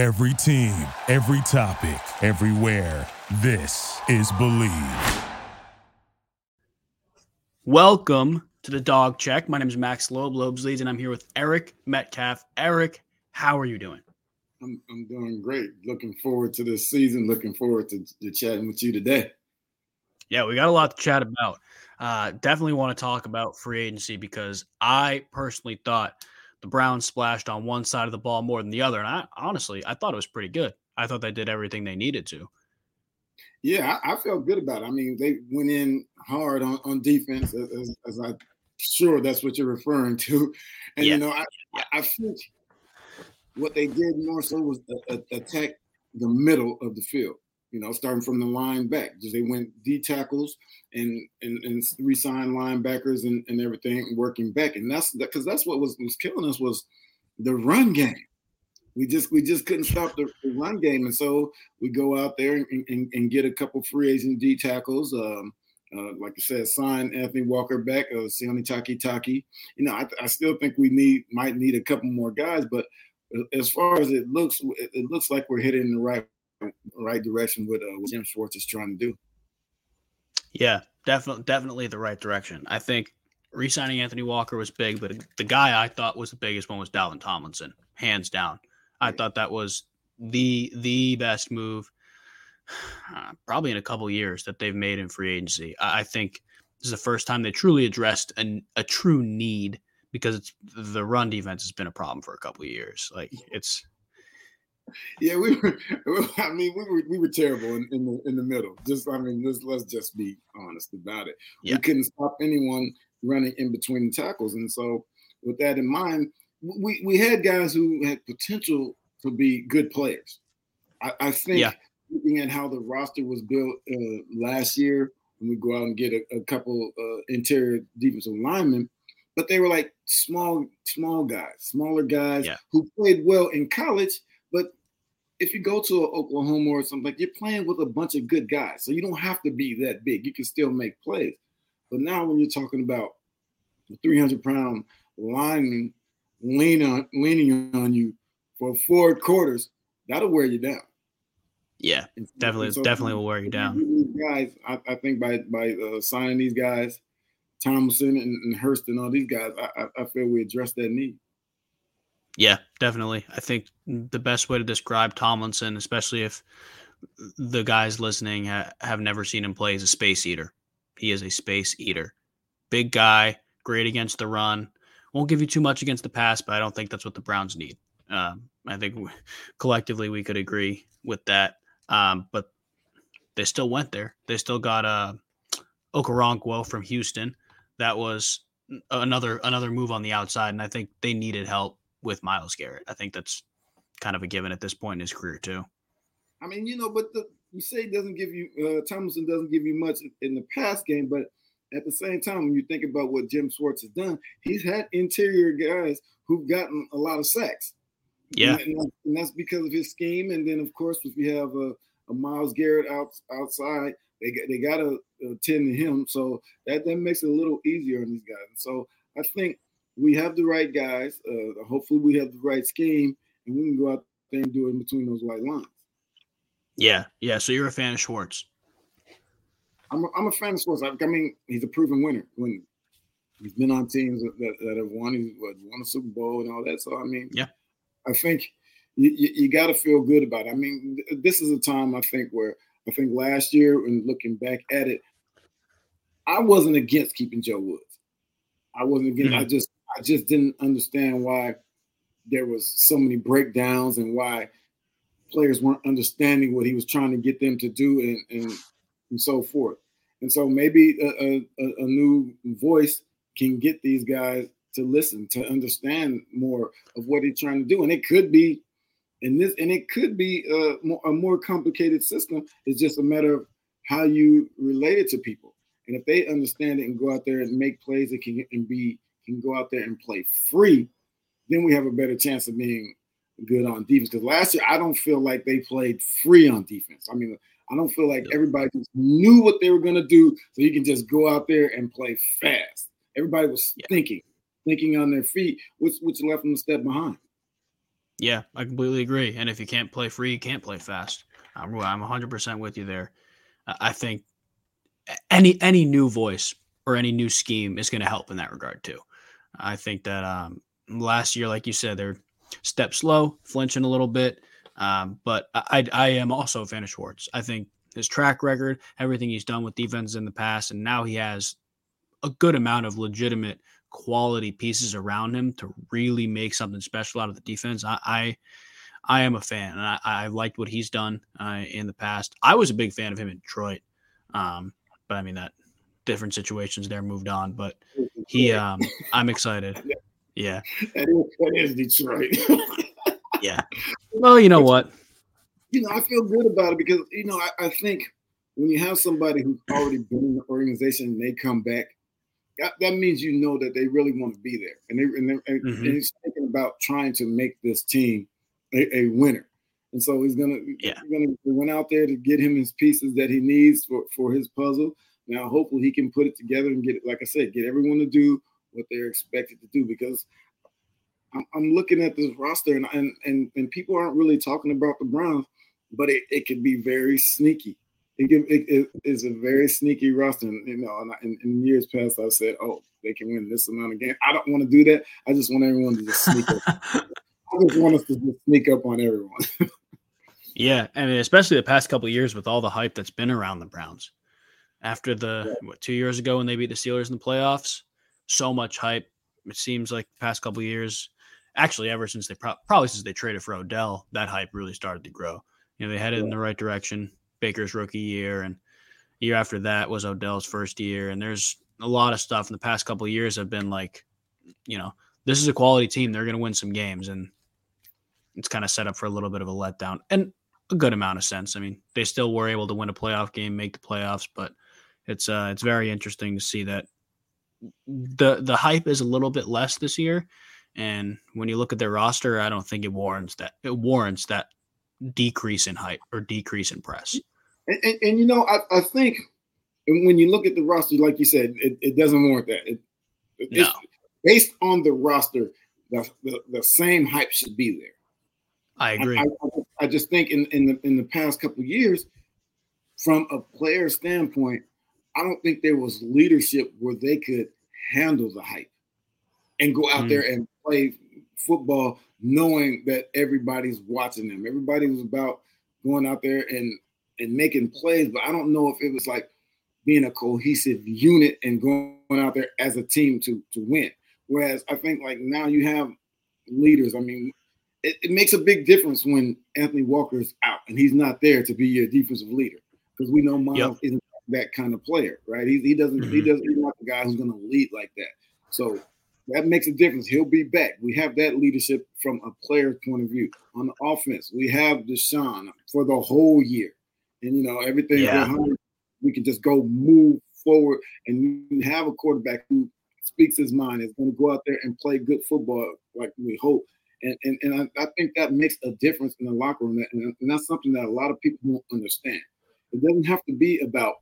Every team, every topic, everywhere. This is Bleav. Welcome to the Dog Check. My name is Max Loeb, Loeb's Leads, and I'm here with Eric Metcalf. Eric, how are you doing? I'm, I'm doing great. Looking forward to this season. Looking forward to, to chatting with you today. Yeah, we got a lot to chat about. Uh, definitely want to talk about free agency because I personally thought the Browns splashed on one side of the ball more than the other. And I honestly, I thought it was pretty good. I thought they did everything they needed to. Yeah, I, I felt good about it. I mean, they went in hard on, on defense, as, as I'm sure that's what you're referring to. And, yeah. you know, I, I think what they did more so was attack the middle of the field you know, starting from the line back. They went D tackles and and, and re-signed linebackers and, and everything working back. And that's because that's what was, was killing us was the run game. We just we just couldn't stop the, run game. And so we go out there and, and, and get a couple free agent D tackles. Um, uh, like I said, sign Anthony Walker back, uh, Sione Taki. You know, I, I still think we need might need a couple more guys, but uh, as far as it looks, it looks like we're in the right right direction with uh, what Jim Schwartz is trying to do. Yeah, definitely, definitely the right direction. I think re-signing Anthony Walker was big, but the guy I thought was the biggest one was Dalvin Tomlinson, hands down. I thought that was the the best move, uh, probably in a couple years that they've made in free agency. I, I think this is the first time they truly addressed an, a true need because it's the run defense has been a problem for a couple years. Like it's yeah, we were. I mean, we were we were terrible in, in the in the middle. Just I mean, let's let's just be honest about it. Yeah. We couldn't stop anyone running in between the tackles, and so with that in mind, we we had guys who had potential to be good players. I, I think yeah. looking at how the roster was built uh, last year, when we go out and get a, a couple uh, interior defensive linemen, but they were like small small guys, smaller guys yeah. who played well in college, if you go to Oklahoma or something, like you're playing with a bunch of good guys, so you don't have to be that big. You can still make plays. But now, when you're talking about a 300 pound lineman leaning on, leaning on you for four quarters, that'll wear you down. Yeah, definitely, so, definitely will wear you down. Guys, I, I think by by uh, signing these guys, Thompson and, and Hurst and all these guys, I, I feel we address that need. Yeah, definitely. I think the best way to describe Tomlinson, especially if the guys listening ha- have never seen him play, is a space eater. He is a space eater. Big guy, great against the run. Won't give you too much against the pass, but I don't think that's what the Browns need. Um, I think collectively we could agree with that. Um, but they still went there. They still got uh, Okoronkwo from Houston. That was another another move on the outside, and I think they needed help with Myles Garrett. I think that's kind of a given at this point in his career too. I mean, you know, but the, you say doesn't give you uh, Thomason doesn't give you much in the pass game, but at the same time, when you think about what Jim Schwartz has done, he's had interior guys who've gotten a lot of sacks. Yeah, and, and, that's because of his scheme. And then, of course, if you have a, a Myles Garrett out outside, they they got to attend to him, so that that makes it a little easier on these guys. And so I think we have the right guys. Uh, hopefully, we have the right scheme, and we can go out there and do it in between those white lines. Yeah, yeah. So you're a fan of Schwartz. I'm a, I'm a fan of Schwartz. I, I mean, he's a proven winner. When he's been on teams that, that have won, he's won a Super Bowl and all that. So I mean, yeah, I think you, you, you got to feel good about it. I mean, this is a time I think where I think last year and looking back at it, I wasn't against keeping Joe Woods. I wasn't against. Mm-hmm. I just I just didn't understand why there was so many breakdowns and why players weren't understanding what he was trying to get them to do and and, and so forth. And so maybe a, a, a new voice can get these guys to listen to understand more of what he's trying to do. And it could be in this, and it could be a more, a more complicated system. It's just a matter of how you relate it to people. And if they understand it and go out there and make plays it can and be can go out there and play free, then we have a better chance of being good on defense. Because last year, I don't feel like they played free on defense. I mean, I don't feel like everybody just knew what they were going to do, so you can just go out there and play fast. Everybody was yeah. thinking, thinking on their feet, which which left them a step behind. Yeah, I completely agree. And if you can't play free, you can't play fast. I'm, I'm 100% with you there. I think any any new voice or any new scheme is going to help in that regard too. I think that um, last year, like you said, they're step slow, flinching a little bit. Um, but I, I am also a fan of Schwartz. I think his track record, everything he's done with defenses in the past, and now he has a good amount of legitimate quality pieces around him to really make something special out of the defense. I I, I am a fan, and I, I liked what he's done uh, in the past. I was a big fan of him in Detroit, um, but I mean that different situations there moved on. But he, um, I'm excited. Yeah, that is, that is Detroit. yeah. Well, you know what? You know, I feel good about it because you know I, I think when you have somebody who's already been in the organization and they come back, that, that means you know that they really want to be there, and they and, and, mm-hmm. he's thinking about trying to make this team a, a winner. And so he's gonna yeah. he's gonna went out there to get him his pieces that he needs for for his puzzle. Now, hopefully, he can put it together and get it. Like I said, get everyone to do what they're expected to do. Because I'm, I'm looking at this roster, and, and and and people aren't really talking about the Browns, but it, it can be very sneaky it, can, it, it is a very sneaky roster. And, you know, in, in, years past, I said, "Oh, they can win this amount of games." I don't want to do that. I just want everyone to just sneak up. I just want us to just sneak up on everyone. yeah, and especially the past couple years with all the hype that's been around the Browns. After the yeah. what two years ago when they beat the Steelers in the playoffs, so much hype. It seems like the past couple years, actually, ever since they pro- probably since they traded for Odell, that hype really started to grow. You know, they headed yeah. in the right direction. Baker's rookie year, and year after that was Odell's first year. And there's a lot of stuff in the past couple of years have been like, you know, this is a quality team. They're going to win some games, and it's kind of set up for a little bit of a letdown and a good amount of sense. I mean, they still were able to win a playoff game, make the playoffs, but it's uh it's very interesting to see that the the hype is a little bit less this year. And when you look at their roster, I don't think it warrants that. It warrants that decrease in hype or decrease in press. And, and, and you know, I, I, think when you look at the roster, like you said, it, it doesn't warrant that. It, no. Based on the roster, the, the, the, same hype should be there. I agree. I, I, I just think in, in the in the past couple years, from a player standpoint, I don't think there was leadership where they could handle the hype and go out mm. there and play football knowing that everybody's watching them. Everybody was about going out there and and making plays, but I don't know if it was like being a cohesive unit and going out there as a team to to win. Whereas I think like now you have leaders. I mean, it, it makes a big difference when Anthony Walker's out and he's not there to be your defensive leader because we know Myles yep. isn't that kind of player, right? He, he doesn't mm-hmm. he doesn't he's not the guy who's going to lead like that. So that makes a difference. He'll be back. We have that leadership from a player's point of view. On the offense, we have Deshaun for the whole year. And, you know, everything yeah. we can just go move forward and you have a quarterback who speaks his mind, is going to go out there and play good football like we hope. And, and, and I, I think that makes a difference in the locker room. And, and that's something that a lot of people don't understand. It doesn't have to be about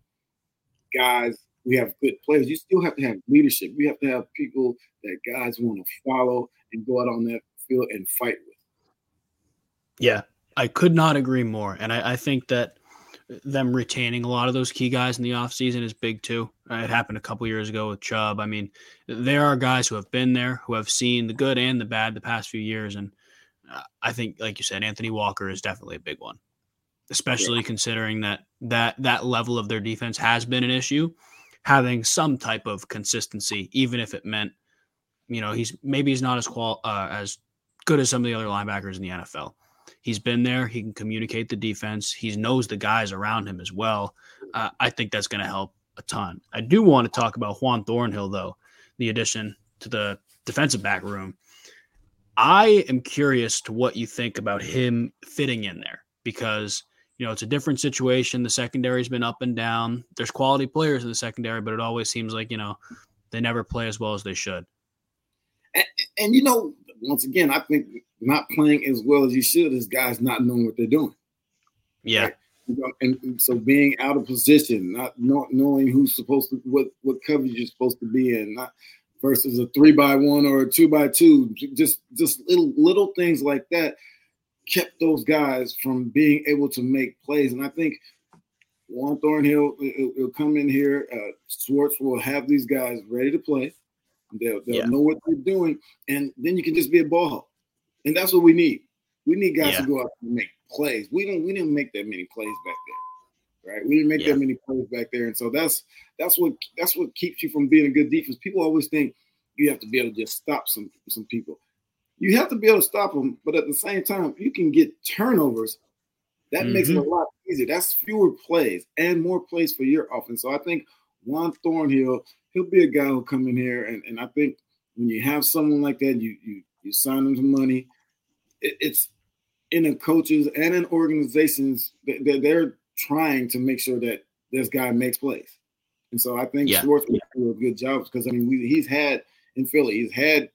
guys we have good players. You still have to have leadership. We have to have people that guys want to follow and go out on that field and fight with. Yeah, I could not agree more. And I, I think that them retaining a lot of those key guys in the offseason is big too. It happened a couple years ago with Chubb. I mean, there are guys who have been there, who have seen the good and the bad the past few years. And uh, I think, like you said, Anthony Walker is definitely a big one, especially yeah. considering that that that level of their defense has been an issue having some type of consistency, even if it meant, you know, he's maybe he's not as qual uh, as good as some of the other linebackers in the NFL. He's been there. He can communicate the defense. He knows the guys around him as well. Uh, I think that's going to help a ton. I do want to talk about Juan Thornhill, though, the addition to the defensive back room. I am curious to what you think about him fitting in there because you know, it's a different situation. The secondary's been up and down. There's quality players in the secondary, but it always seems like, you know, they never play as well as they should. And, and you know, once again, I think not playing as well as you should is guys not knowing what they're doing. Yeah. Right? And, and, so being out of position, not, not knowing who's supposed to what what coverage you're supposed to be in, not versus a three by one or a two by two. Just just little little things like that kept those guys from being able to make plays. And I think Juan Thornhill will, will come in here. Uh, Schwartz will have these guys ready to play. They'll, they'll yeah. know what they're doing, and then you can just be a ball hawk. And that's what we need. We need guys yeah. to go out and make plays. We didn't we didn't make that many plays back there, right? We didn't make yeah. that many plays back there, and so that's that's what that's what keeps you from being a good defense. People always think you have to be able to just stop some some people. You have to be able to stop them, but at the same time, you can get turnovers. That mm-hmm. makes it a mm-hmm. lot easier. That's fewer plays and more plays for your offense. So I think Juan Thornhill, he'll be a guy who'll come in here, and, and I think when you have someone like that, you you you sign them to money. It, it's in the coaches and in organizations that they're trying to make sure that this guy makes plays. And so I think yeah. Schwartz will do a good job because I mean we, he's had in Philly, he's had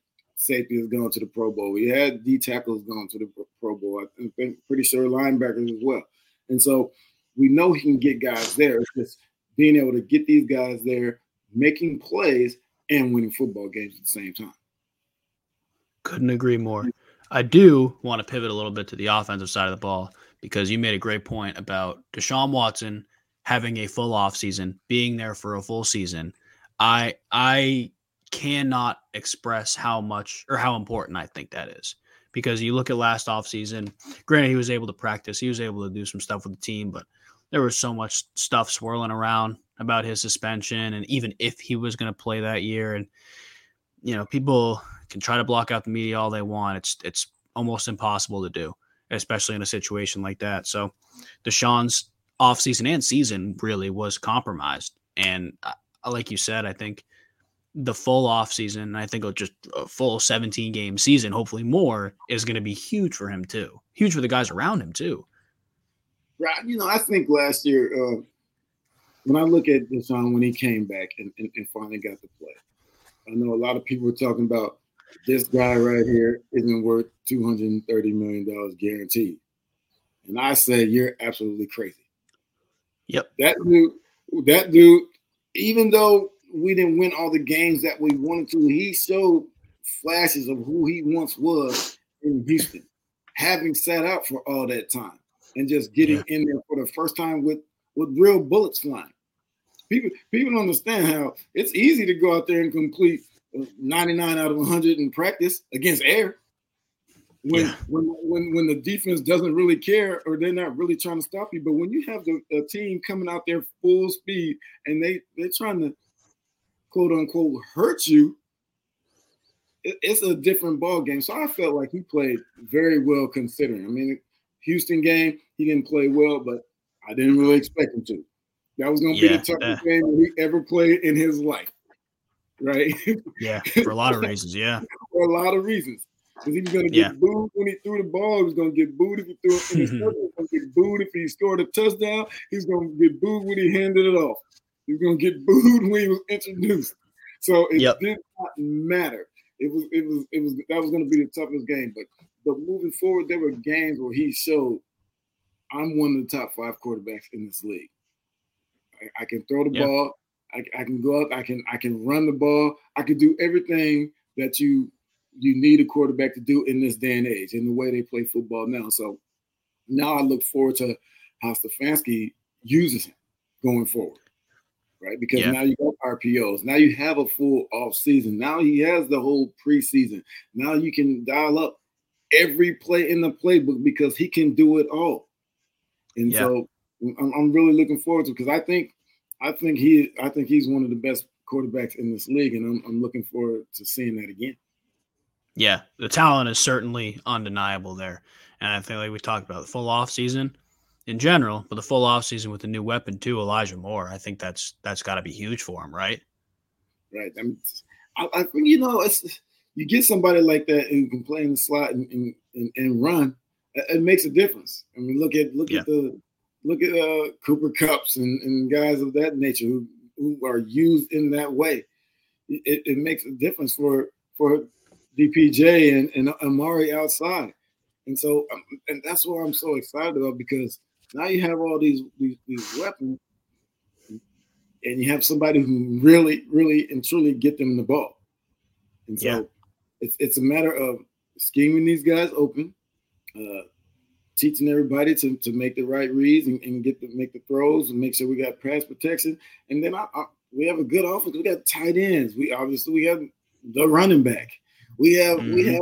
safeties going to the Pro Bowl. He had D tackles going to the Pro Bowl. I think pretty sure linebackers as well. And so we know he can get guys there. It's just being able to get these guys there, making plays, and winning football games at the same time. Couldn't agree more. I do want to pivot a little bit to the offensive side of the ball because you made a great point about Deshaun Watson having a full off season, being there for a full season. I I cannot express how much or how important I think that is. Because you look at last offseason, granted he was able to practice, he was able to do some stuff with the team, but there was so much stuff swirling around about his suspension and even if he was going to play that year and you know, people can try to block out the media all they want. It's it's almost impossible to do, especially in a situation like that. So Deshaun's offseason and season really was compromised. And uh, like you said, I think the full off season, I think just a full 17 game season, hopefully more, is going to be huge for him too. Huge for the guys around him too. Right. You know, I think last year, uh, when I look at Deshaun when he came back and, and, and finally got to play, I know a lot of people were talking about this guy right here isn't worth $230 million guaranteed. And I said, you're absolutely crazy. Yep. That dude, that dude, even though we didn't win all the games that we wanted to, he showed flashes of who he once was in Houston, having sat out for all that time and just getting yeah. in there for the first time with with real bullets flying. People people understand how it's easy to go out there and complete 99 out of 100 in practice against air. When, yeah. when when when the defense doesn't really care or they're not really trying to stop you, but when you have the, the team coming out there full speed and they they're trying to quote unquote hurt you, it, it's a different ball game. So I felt like he played very well considering. I mean, Houston game he didn't play well, but I didn't really expect him to. That was going to yeah, be the toughest uh, game he ever played in his life right? Yeah, for a lot of reasons. Yeah, for a lot of reasons. Because he was going to get yeah. booed when he threw the ball. He was going to get booed if he threw it in his He was going to get booed if he scored a touchdown. He's going to get booed when he handed it off. Going to get booed when he was introduced. So it yep. did not matter. It was it was it was that was going to be the toughest game. But but moving forward, there were games where he showed I'm one of the top five quarterbacks in this league. I, I can throw the yep. ball. I, I can go up. I can I can run the ball. I can do everything that you you need a quarterback to do in this day and age, in the way they play football now. So now I look forward to how Stefanski uses him going forward, right? Because yeah. now you got RPOs. Now you have a full off season. Now he has the whole preseason. Now you can dial up every play in the playbook because he can do it all. And yeah. so I'm, I'm really looking forward to because I think I think he I think he's one of the best quarterbacks in this league, and I'm, I'm looking forward to seeing that again. Yeah, the talent is certainly undeniable there. And I think like we talked about the full off season in general, but the full off season with the new weapon too, Elijah Moore, I think that's that's gotta be huge for him, right? Right. I, mean, I, I think you know it's you get somebody like that who can play in the slot and, and, and, and run, it, it, makes a difference. I mean, look at look yeah. at the look at uh, Cooper Kupps and, and guys of that nature who, who are used in that way. It, it makes a difference for for DPJ and, and Amari outside. And so, um, and that's what I'm so excited about because now you have all these, these, these weapons, and you have somebody who really, really and truly get them the ball. And so yeah. it's it's a matter of scheming these guys open, uh, teaching everybody to, to make the right reads and, and, get the make the throws and make sure we got pass protection. And then I, I, we have a good offense. We got tight ends. We obviously we have the running back. We have mm-hmm. we have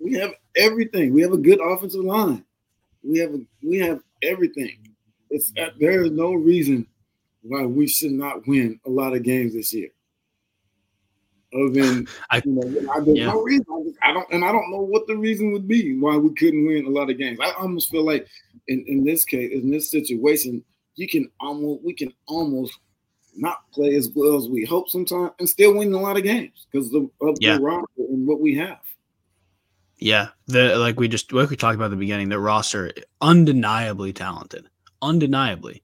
we have everything. We have a good offensive line. We have a, we have everything. It's there is no reason why we should not win a lot of games this year. Other than I, you know, I, yeah. no reason. I, just, I, don't, and I don't know what the reason would be why we couldn't win a lot of games. I almost feel like in, in this case, in this situation, you can almost we can almost not play as well as we hope sometimes and still win a lot of games because of, of yeah. the roster and what we have. Yeah, the like we just like we talked about at the beginning, the roster undeniably talented, undeniably,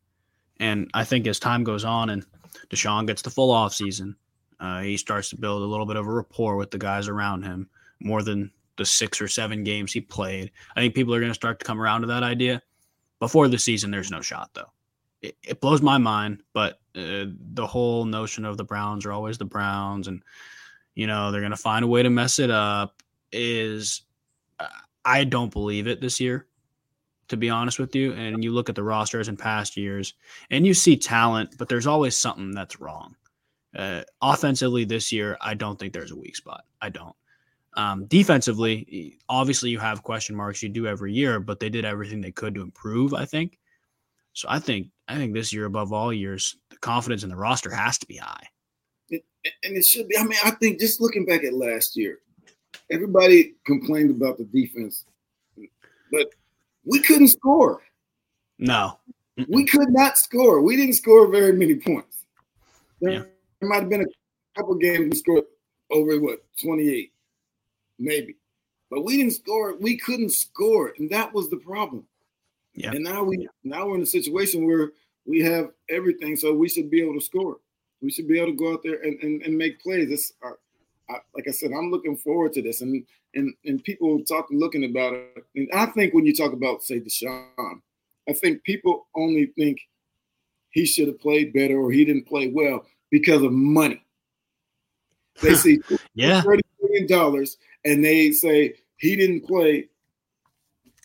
and I think as time goes on and Deshaun gets the full off season, uh, he starts to build a little bit of a rapport with the guys around him more than the six or seven games he played. I think people are going to start to come around to that idea. Before the season, there's no shot though. It, it blows my mind, but uh, the whole notion of the Browns are always the Browns, and you know they're going to find a way to mess it up is uh, I don't believe it this year, to be honest with you. And you look at the rosters in past years, and you see talent, but there's always something that's wrong. Uh, offensively this year, I don't think there's a weak spot. I don't. Um, defensively, obviously you have question marks. You do every year, but they did everything they could to improve. I think. So I think I think this year above all years, the confidence in the roster has to be high. And it should be. I mean, I think just looking back at last year, everybody complained about the defense, but we couldn't score. No, we could not score. We didn't score very many points. There, yeah. there might have been a couple games we scored over what 28, maybe, but we didn't score. We couldn't score, and that was the problem. Yeah. And now we now we're in a situation where we have everything, so we should be able to score. We should be able to go out there and, and, and make plays. It's our, I, like I said, I'm looking forward to this, and and and people talking, looking about it. And I think when you talk about say Deshaun, I think people only think he should have played better or he didn't play well because of money. They see yeah thirty million dollars, and they say he didn't play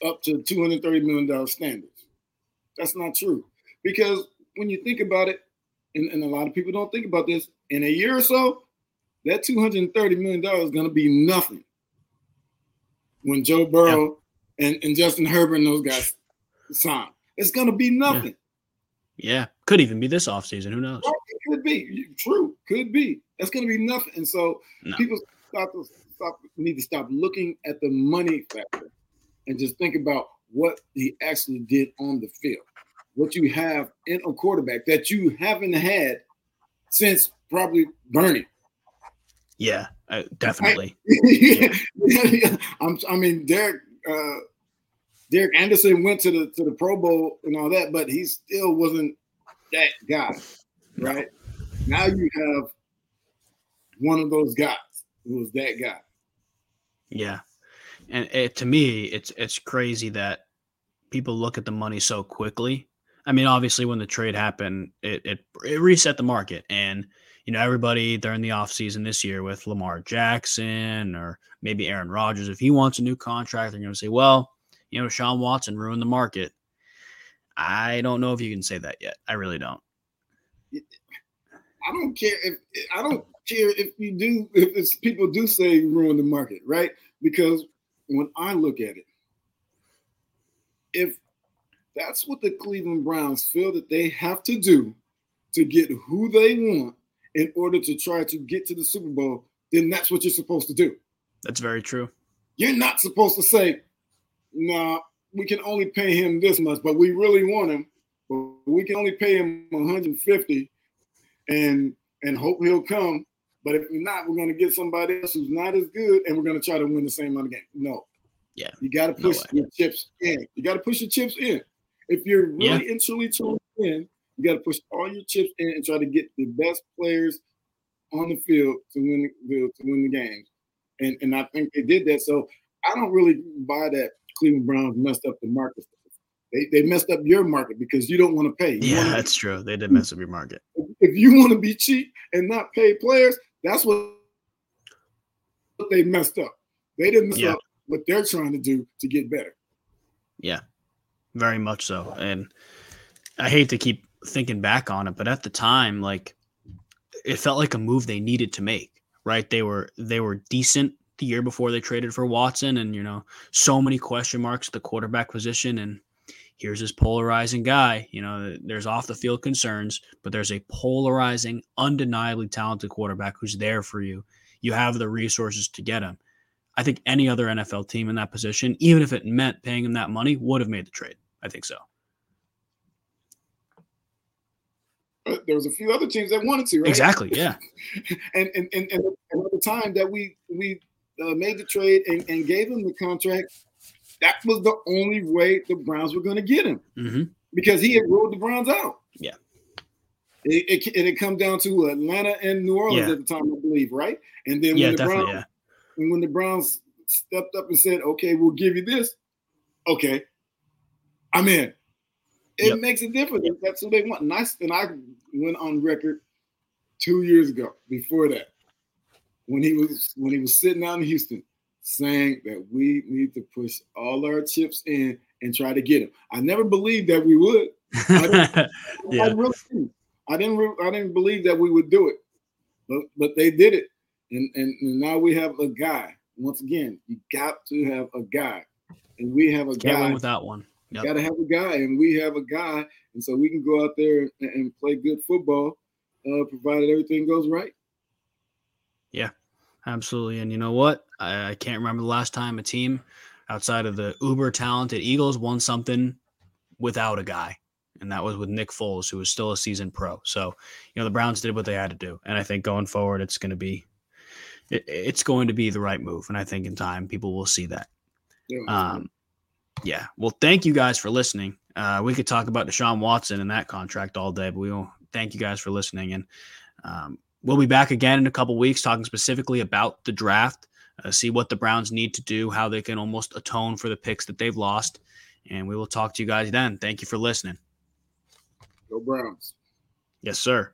up to two hundred thirty million dollar standards. That's not true because when you think about it, and, and a lot of people don't think about this, in a year or so, that $230 million is going to be nothing when Joe Burrow yeah. and, and Justin Herbert and those guys sign. It's going to be nothing. Yeah. yeah. Could even be this offseason. Who knows? It could be. True. Could be. That's going to be nothing. And so no. people stop to, stop, need to stop looking at the money factor and just think about what he actually did on the field. What you have in a quarterback that you haven't had since probably Bernie. Yeah, uh, definitely. I, yeah. i mean, Derek uh, Derek Anderson went to the to the Pro Bowl and all that, but he still wasn't that guy, right? No. Now you have one of those guys who was that guy. Yeah, and it, to me, it's it's crazy that people look at the money so quickly. I mean, obviously, when the trade happened, it it, it reset the market, and you know, everybody during the offseason this year with Lamar Jackson or maybe Aaron Rodgers, if he wants a new contract, they're going to say, well, you know, Sean Watson ruined the market. I don't know if you can say that yet. I really don't. I don't care if I don't care if you do if people do say ruin the market, right? Because when I look at it, if that's what the Cleveland Browns feel that they have to do to get who they want in order to try to get to the Super Bowl, then that's what you're supposed to do. That's very true. You're not supposed to say, nah, we can only pay him this much, but we really want him. But we can only pay him 150 and and hope he'll come. But if not, we're going to get somebody else who's not as good, and we're going to try to win the same amount of games. No. Yeah. You got to push no your chips in. You got to push your chips in. If you're really yeah. and truly tuned in, you got to push all your chips in and try to get the best players on the field to win the to win the games. And and I think they did that. So I don't really buy that Cleveland Browns messed up the market. They, they messed up your market because you don't want to pay. You yeah, that's true. They did mess up your market. If you want to be cheap and not pay players, that's what they messed up. They didn't mess yeah. up what they're trying to do to get better. Yeah, very much so. And I hate to keep thinking back on it, but at the time, like it felt like a move they needed to make. Right? They were they were decent the year before they traded for Watson, and you know so many question marks at the quarterback position, and here's this polarizing guy. You know, there's off the field concerns, but there's a polarizing, undeniably talented quarterback who's there for you. You have the resources to get him. I think any other NFL team in that position, even if it meant paying him that money, would have made the trade. I think so. There was a few other teams that wanted to, right? Exactly, yeah. and, and, and, and at the time that we we uh, made the trade and, and gave him the contract, that was the only way the Browns were going to get him mm-hmm. because he had ruled the Browns out. Yeah. It, it, it come down to Atlanta and New Orleans yeah. at the time, I believe, right? And then when yeah, the Browns, yeah. and when the Browns stepped up and said, "Okay, we'll give you this," okay, I'm in. It yep. makes a difference. That's what they want. Nice. And I went on record two years ago. Before that, when he was when he was sitting out in Houston, saying that we need to push all our chips in and try to get him. I never believed that we would. I didn't, yeah. I, really didn't. I didn't. I didn't believe that we would do it, but but they did it, and and, and now we have a guy. Once again, you got to have a guy, and we have a Can't guy. without one. Yep. Got to have a guy, and we have a guy, and so we can go out there and, and play good football, uh, provided everything goes right. Yeah, absolutely. And you know what? I, I can't remember the last time a team outside of the uber talented Eagles won something without a guy. And that was with Nick Foles, who was still a seasoned pro. So, you know, the Browns did what they had to do. And I think going forward, it's going to be, it, it's going to be the right move. And I think in time, people will see that. Yeah. Um, yeah. Well, thank you guys for listening. Uh, we could talk about Deshaun Watson and that contract all day, but we will thank you guys for listening. And um, we'll be back again in a couple weeks talking specifically about the draft, uh, see what the Browns need to do, how they can almost atone for the picks that they've lost. And we will talk to you guys then. Thank you for listening. Go Browns. Yes, sir.